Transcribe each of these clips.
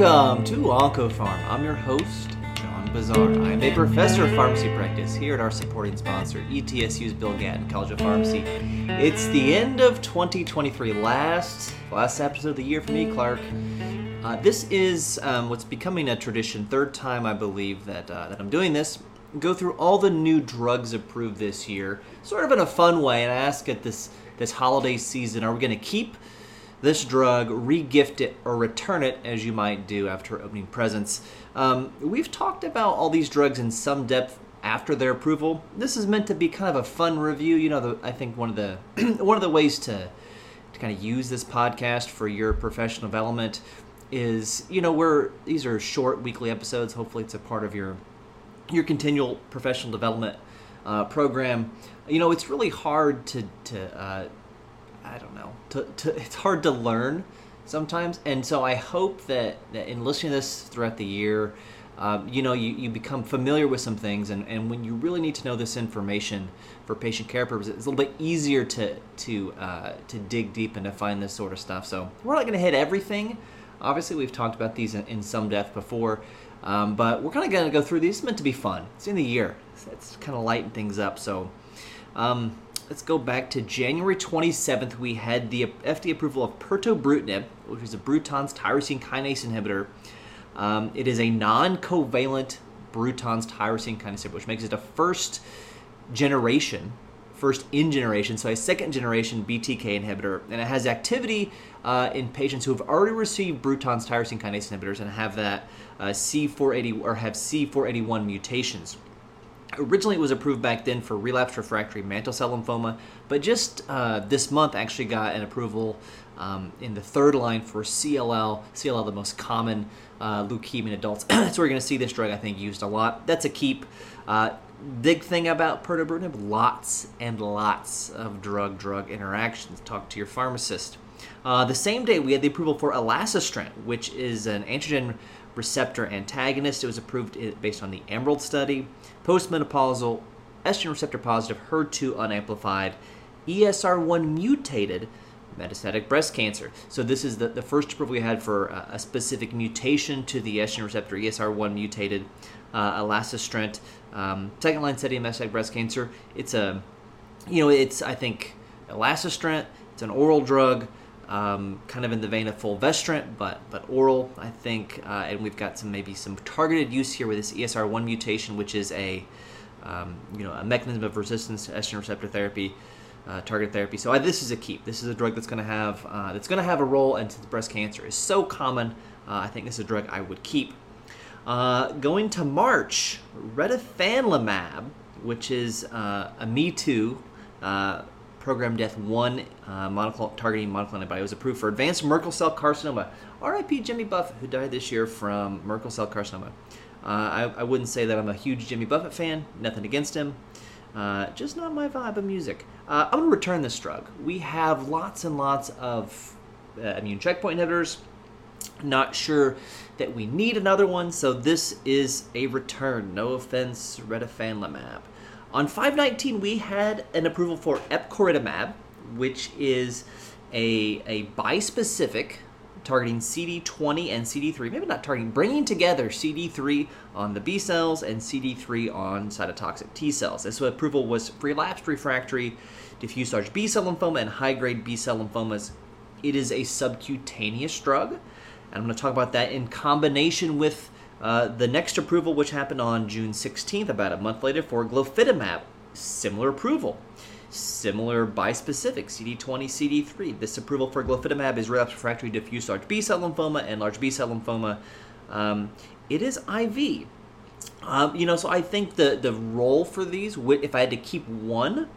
Welcome to OncoPharm. I'm your host, John Bossaer. I'm a professor of pharmacy practice here at our supporting sponsor, ETSU's Bill Gatton College of Pharmacy. It's the end of 2023, last last episode of the year for me, Clark. Uh, this is um, what's becoming a tradition. Third time, I believe, that uh, that I'm doing this. Go through all the new drugs approved this year, sort of in a fun way, and ask at this this holiday season: Are we going to keep this drug, regift it, or return it, as you might do after opening presents? Um, we've talked about all these drugs in some depth after their approval. This is meant to be kind of a fun review. You know, the, I think one of the one of the ways to to kind of use this podcast for your professional development is you know we're these are short weekly episodes hopefully it's a part of your your continual professional development uh, program you know it's really hard to to uh, i don't know to, to it's hard to learn sometimes and so i hope that, that in listening to this throughout the year um, you know you, you become familiar with some things and, and when you really need to know this information for patient care purposes it's a little bit easier to to uh, to dig deep and to find this sort of stuff so we're not going to hit everything Obviously, we've talked about these in, in some depth before, um, but we're kind of going to go through these. It's meant to be fun. It's in the year. It's, it's kind of lighten things up. So um, let's go back to January 27th. We had the FDA approval of Pirtobrutinib, which is a Bruton's tyrosine kinase inhibitor. Um, it is a non-covalent Bruton's tyrosine kinase inhibitor, which makes it a first generation first in generation, so a second generation BTK inhibitor, and it has activity uh, in patients who have already received Bruton's tyrosine kinase inhibitors and have that uh, C480 or have C481 mutations. Originally, it was approved back then for relapsed refractory mantle cell lymphoma, but just uh, this month actually got an approval um, in the third line for CLL. CLL, the most common uh, leukemia in adults. That's where you're going to see this drug, I think, used a lot. That's a keep. Uh, big thing about pirtobrutinib lots and lots of drug drug interactions talk to your pharmacist uh, the same day we had the approval for elacestrant which is an androgen receptor antagonist it was approved based on the emerald study postmenopausal estrogen receptor positive her2 unamplified esr1 mutated metastatic breast cancer. So this is the, the first approval we had for a, specific mutation to the estrogen receptor ESR1 mutated uh, elacestrant um, second line setting metastatic breast cancer. It's a, you know, it's I think elacestrant. It's an oral drug, um, kind of in the vein of fulvestrant, but but oral. I think, uh, and we've got some maybe some targeted use here with this ESR1 mutation, which is a, um, you know, a mechanism of resistance to estrogen receptor therapy. Uh, targeted therapy. So uh, this is a keep. This is a drug that's going to have uh, that's going to have a role, and since breast cancer is so common, uh, I think this is a drug I would keep. Uh, going to March, retifanlimab, which is uh, a Me Too program death one uh, monoclonal, targeting monoclonal antibody was approved for advanced Merkel cell carcinoma. R.I.P. Jimmy Buffett, who died this year from Merkel cell carcinoma. Uh, I, I, wouldn't say that I'm a huge Jimmy Buffett fan. Nothing against him. Uh, just not my vibe of music. Uh, I'm going to return this drug. We have lots and lots of immune checkpoint inhibitors not sure that we need another one, so this is a return. No offense, retifanlimab. On 519, we had an approval for epcoritamab, which is a, a bispecific targeting CD20 and CD3, maybe not targeting, bringing together CD3 on the B cells and CD3 on cytotoxic T cells. This approval was relapsed refractory diffuse large B cell lymphoma and high grade B cell lymphomas. It is a subcutaneous drug. And I'm going to talk about that in combination with uh, the next approval, which happened on June 16th, about a month later, for glofitamab. Similar approval. Similar bispecific, CD20, CD3. This approval for glofitamab is relapsed refractory diffuse large B cell lymphoma and large B cell lymphoma. Um, it is IV. Um, you know, so I think the, the role for these, if I had to keep one,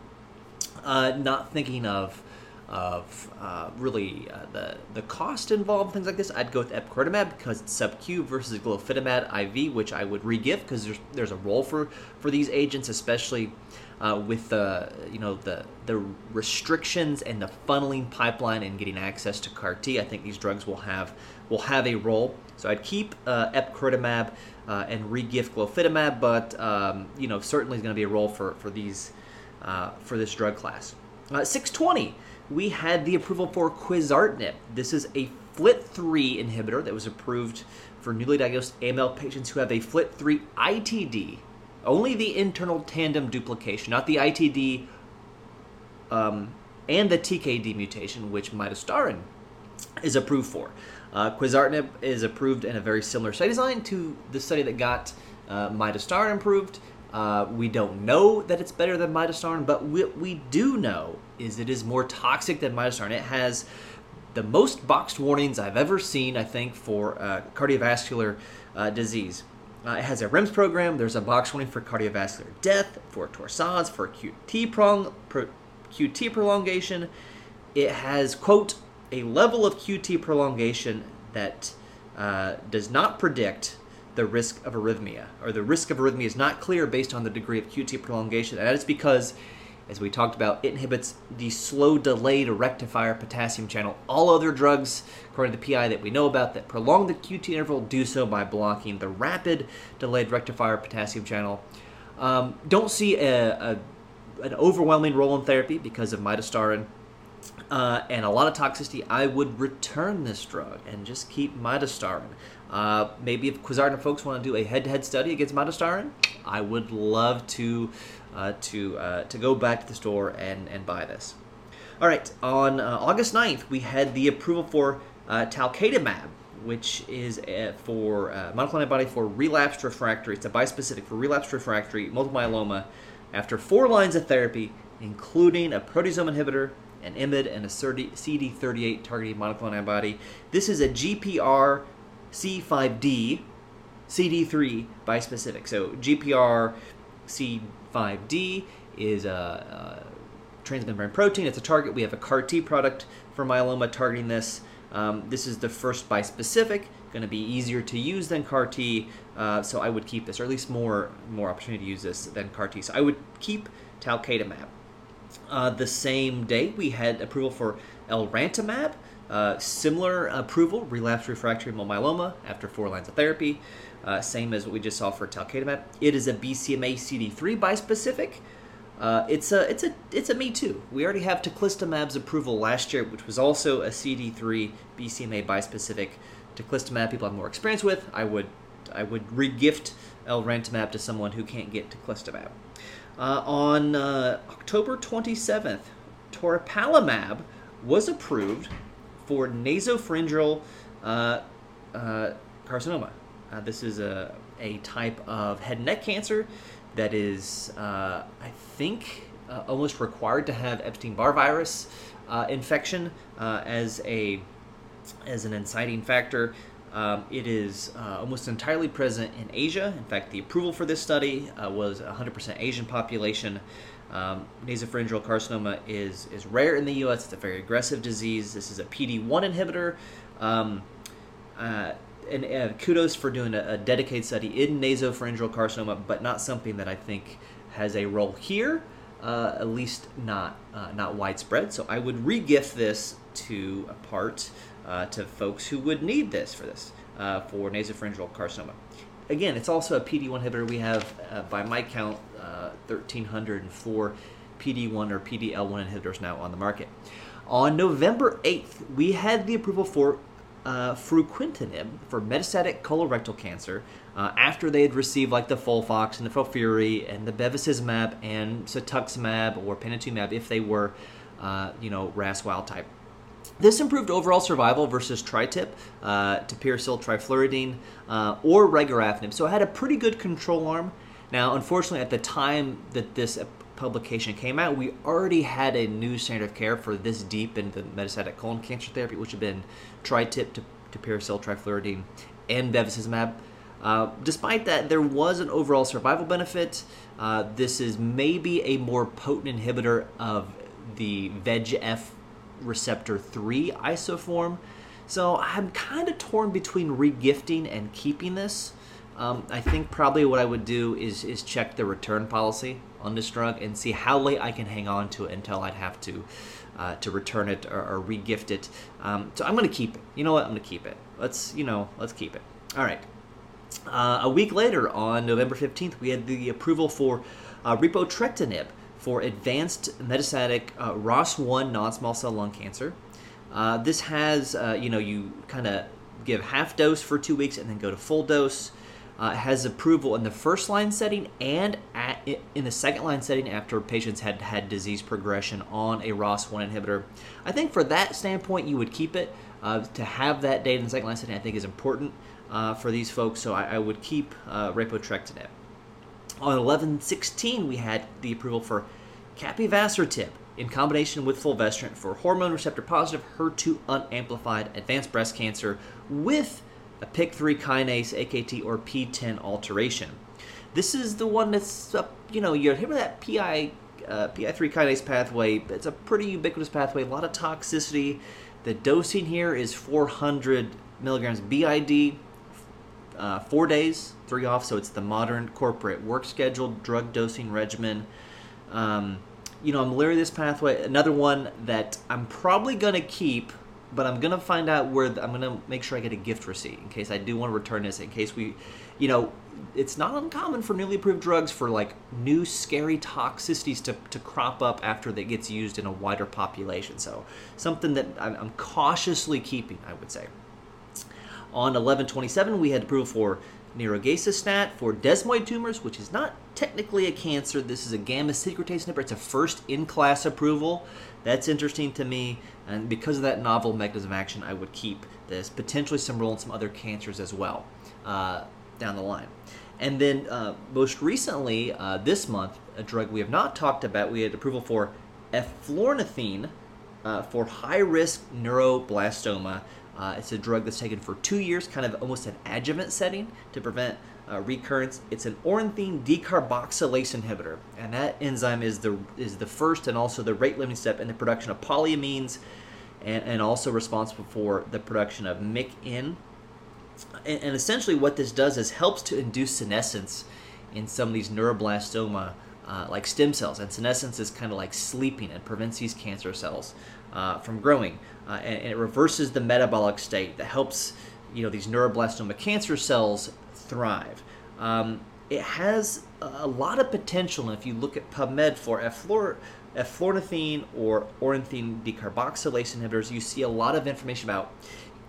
uh, not thinking of of uh, really uh, the the cost involved, things like this, I'd go with epcoritamab because it's sub-Q versus glofitamab IV, which I would re-give because there's there's a role for for these agents, especially uh, with the you know the the restrictions and the funneling pipeline and getting access to CAR T. I think these drugs will have will have a role. So I'd keep uh, epcoritamab uh, and re-gift glofitamab, but um, you know certainly is going to be a role for for these uh, for this drug class. 620 we had the approval for quizartinib. This is a FLT3 inhibitor that was approved for newly diagnosed AML patients who have a FLT3 ITD, only the internal tandem duplication, not the ITD um, and the TKD mutation, which midostaurin is approved for. Uh, quizartinib is approved in a very similar study design to the study that got uh, midostaurin approved. Uh, we don't know that it's better than midostaurin, but what we do know is it is more toxic than midostaurin. It has the most boxed warnings I've ever seen, I think, for uh, cardiovascular uh, disease. Uh, it has a REMS program. There's a box warning for cardiovascular death, for torsades, for QT, prong, pro, QT prolongation. It has, quote, a level of QT prolongation that uh, does not predict the risk of arrhythmia, or the risk of arrhythmia is not clear based on the degree of QT prolongation. And that is because, as we talked about, it inhibits the slow delayed rectifier potassium channel. All other drugs, according to the PI that we know about, that prolong the QT interval do so by blocking the rapid delayed rectifier potassium channel. Um, don't see a, a, an overwhelming role in therapy because of midostaurin. Uh, and a lot of toxicity, I would return this drug and just keep midostaurin. Uh, maybe if Quizartinib folks want to do a head-to-head study against midostaurin, I would love to uh, to uh, to go back to the store and and buy this. All right, on uh, August 9th, we had the approval for uh, talquetamab, which is for monoclonal antibody for relapsed refractory. It's a bispecific for relapsed refractory multiple myeloma after four lines of therapy, including a proteasome inhibitor, an IMiD, and a CD38 targeting monoclonal antibody. This is a GPR C5D CD3 bispecific. So GPR C5D is a, a transmembrane protein. It's a target. We have a CAR T product for myeloma targeting this. Um, this is the first bispecific. Going to be easier to use than CAR T, uh, so I would keep this, or at least more more opportunity to use this than CAR T. So I would keep talquetamab. Uh, the same day, we had approval for elrantamab. Uh, similar approval, relapsed refractory myeloma after four lines of therapy. Uh, same as what we just saw for talquetamab. It is a BCMA CD3 bispecific. Uh, it's a it's a it's a me too. We already have teclistamab's approval last year, which was also a CD3 BCMA bispecific. Teclistamab people have more experience with. I would I would regift elrantamab to someone who can't get teclistamab. Uh, on uh, October 27th, toripalimab was approved for nasopharyngeal uh, carcinoma. This is a, a type of head and neck cancer that is, I think, almost required to have Epstein-Barr virus uh, infection as a as an inciting factor. Um, it is uh, almost entirely present in Asia. In fact, the approval for this study uh, was 100% Asian population. Um, nasopharyngeal carcinoma is, is rare in the U.S. It's a very aggressive disease. This is a PD-1 inhibitor. Um, uh, and uh, kudos for doing a, a, dedicated study in nasopharyngeal carcinoma, but not something that I think has a role here, uh, at least not uh, not widespread. So I would regift this to a part uh, to folks who would need this for this uh, for nasopharyngeal carcinoma. Again, it's also a PD-1 inhibitor. We have, by my count, 1,304 PD1 or PD-L1 inhibitors now on the market. On November 8th, we had the approval for uh, fruquintinib for metastatic colorectal cancer uh, after they had received like the FOLFOX and the FOLFIRI and the bevacizumab and cetuximab or panitumumab if they were, uh, you know, RAS wild type. This improved overall survival versus tri-tip, uh, tipiracil trifluridine, uh, or regorafenib. So it had a pretty good control arm now, unfortunately, at the time that this publication came out, we already had a new standard of care for this deep into metastatic colon cancer therapy, which had been tri-tip tipiracil, trifluridine, and bevacizumab. Uh, despite that, there was an overall survival benefit. Uh, this is maybe a more potent inhibitor of the VEGF receptor 3 isoform. So I'm kind of torn between regifting and keeping this. Um, I think probably what I would do is is check the return policy on this drug and see how late I can hang on to it until I'd have to uh, to return it or, or regift it. Um, so I'm going to keep it. You know what? I'm going to keep it. Let's you know let's keep it. All right. Uh, a week later, on November 15th, we had the approval for uh, repotrectinib for advanced metastatic uh, ROS1 non-small cell lung cancer. Uh, this has, uh, you know, you kind of give half dose for two weeks and then go to full dose. Uh, has approval in the first line setting and at, in the second line setting after patients had had disease progression on a ROS1 inhibitor. I think for that standpoint, you would keep it. Uh, to have that data in the second line setting, I think, is important uh, for these folks, so I, I would keep uh, repotrectinib. On 1116, we had the approval for capivasertib in combination with fulvestrant for hormone receptor positive, HER2 unamplified advanced breast cancer with a PIK3 kinase, AKT, or PTEN alteration. This is the one that's, uh, you know, you remember that PI, uh, PI3 kinase pathway. It's a pretty ubiquitous pathway, a lot of toxicity. The dosing here is 400 milligrams BID, uh, four days, three off. So it's the modern corporate work schedule drug dosing regimen. Um, you know, I'm leery this pathway. Another one that I'm probably going to keep, but I'm going to find out where I'm going to make sure I get a gift receipt in case I do want to return this. In case we, you know, it's not uncommon for newly approved drugs for like new scary toxicities to, to crop up after that gets used in a wider population. So something that I'm, I'm cautiously keeping, I would say. On 1127, we had approval for nirogacestat for desmoid tumors, which is not technically a cancer. This is a gamma secretase inhibitor. It's a first in-class approval. That's interesting to me, and because of that novel mechanism of action, I would keep this. Potentially some role in some other cancers as well uh, down the line. And then uh, most recently, uh, this month, a drug we have not talked about, we had approval for eflornithine uh, for high-risk neuroblastoma. Uh, it's a drug that's taken for two years, kind of almost an adjuvant setting to prevent uh, recurrence. It's an ornithine decarboxylase inhibitor, and that enzyme is the is the first and also the rate limiting step in the production of polyamines, and, and also responsible for the production of MYCN. And, and essentially, what this does is helps to induce senescence in some of these neuroblastoma. Uh, like stem cells, and senescence is kind of like sleeping and prevents these cancer cells uh, from growing uh, and, and, it reverses the metabolic state that helps you know these neuroblastoma cancer cells thrive. Um, it has a lot of potential, and if you look at PubMed for efflor, eflornithine or ornithine decarboxylase inhibitors, you see a lot of information about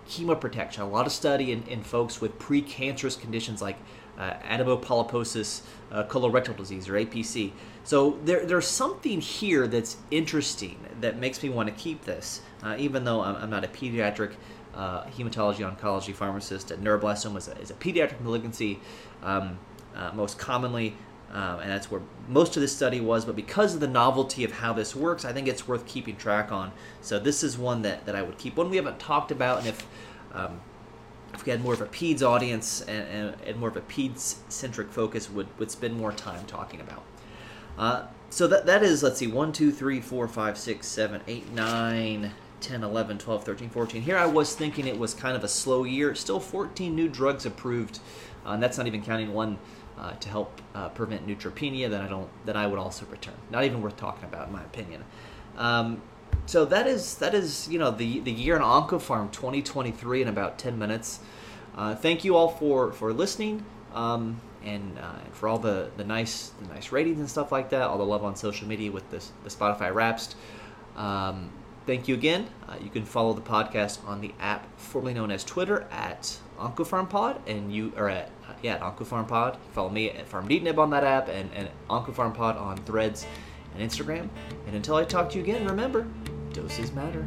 chemoprotection, a lot of study in, in folks with precancerous conditions like uh, adenopolyposis uh, colorectal disease or APC. So there, there's something here that's interesting that makes me want to keep this, uh, even though I'm, I'm, not a pediatric uh, hematology oncology pharmacist. neuroblastoma is a, is a pediatric malignancy, um, uh, most commonly. Um, and that's where most of this study was. But because of the novelty of how this works, I think it's worth keeping track on. So this is one that, that I would keep. One we haven't talked about, and if um, if we had more of a peds audience and, and, and more of a peds centric focus, would would spend more time talking about. Uh, so that that is let's see 1 2 3 4 5 6 7 8 9 10 11 12 13 14 here i was thinking it was kind of a slow year. Still 14 new drugs approved. Uh, and that's not even counting one uh, to help uh, prevent neutropenia that i don't that i would also return. Not even worth talking about in my opinion. Um, so that is that is you know the the year in OncoPharm 2023 in about 10 minutes uh, thank you all for for listening um, and, uh, for all the, the nice the nice ratings and stuff like that, all the love on social media with the the Spotify Wraps. Um, thank you again. Uh, you can follow the podcast on the app formerly known as Twitter at OncoPharmPod, and you are at yeah at OncoPharmPod. Follow me at PharmDnib on that app, and, and OncoPharmPod on Threads and Instagram. And until I talk to you again, remember, doses matter.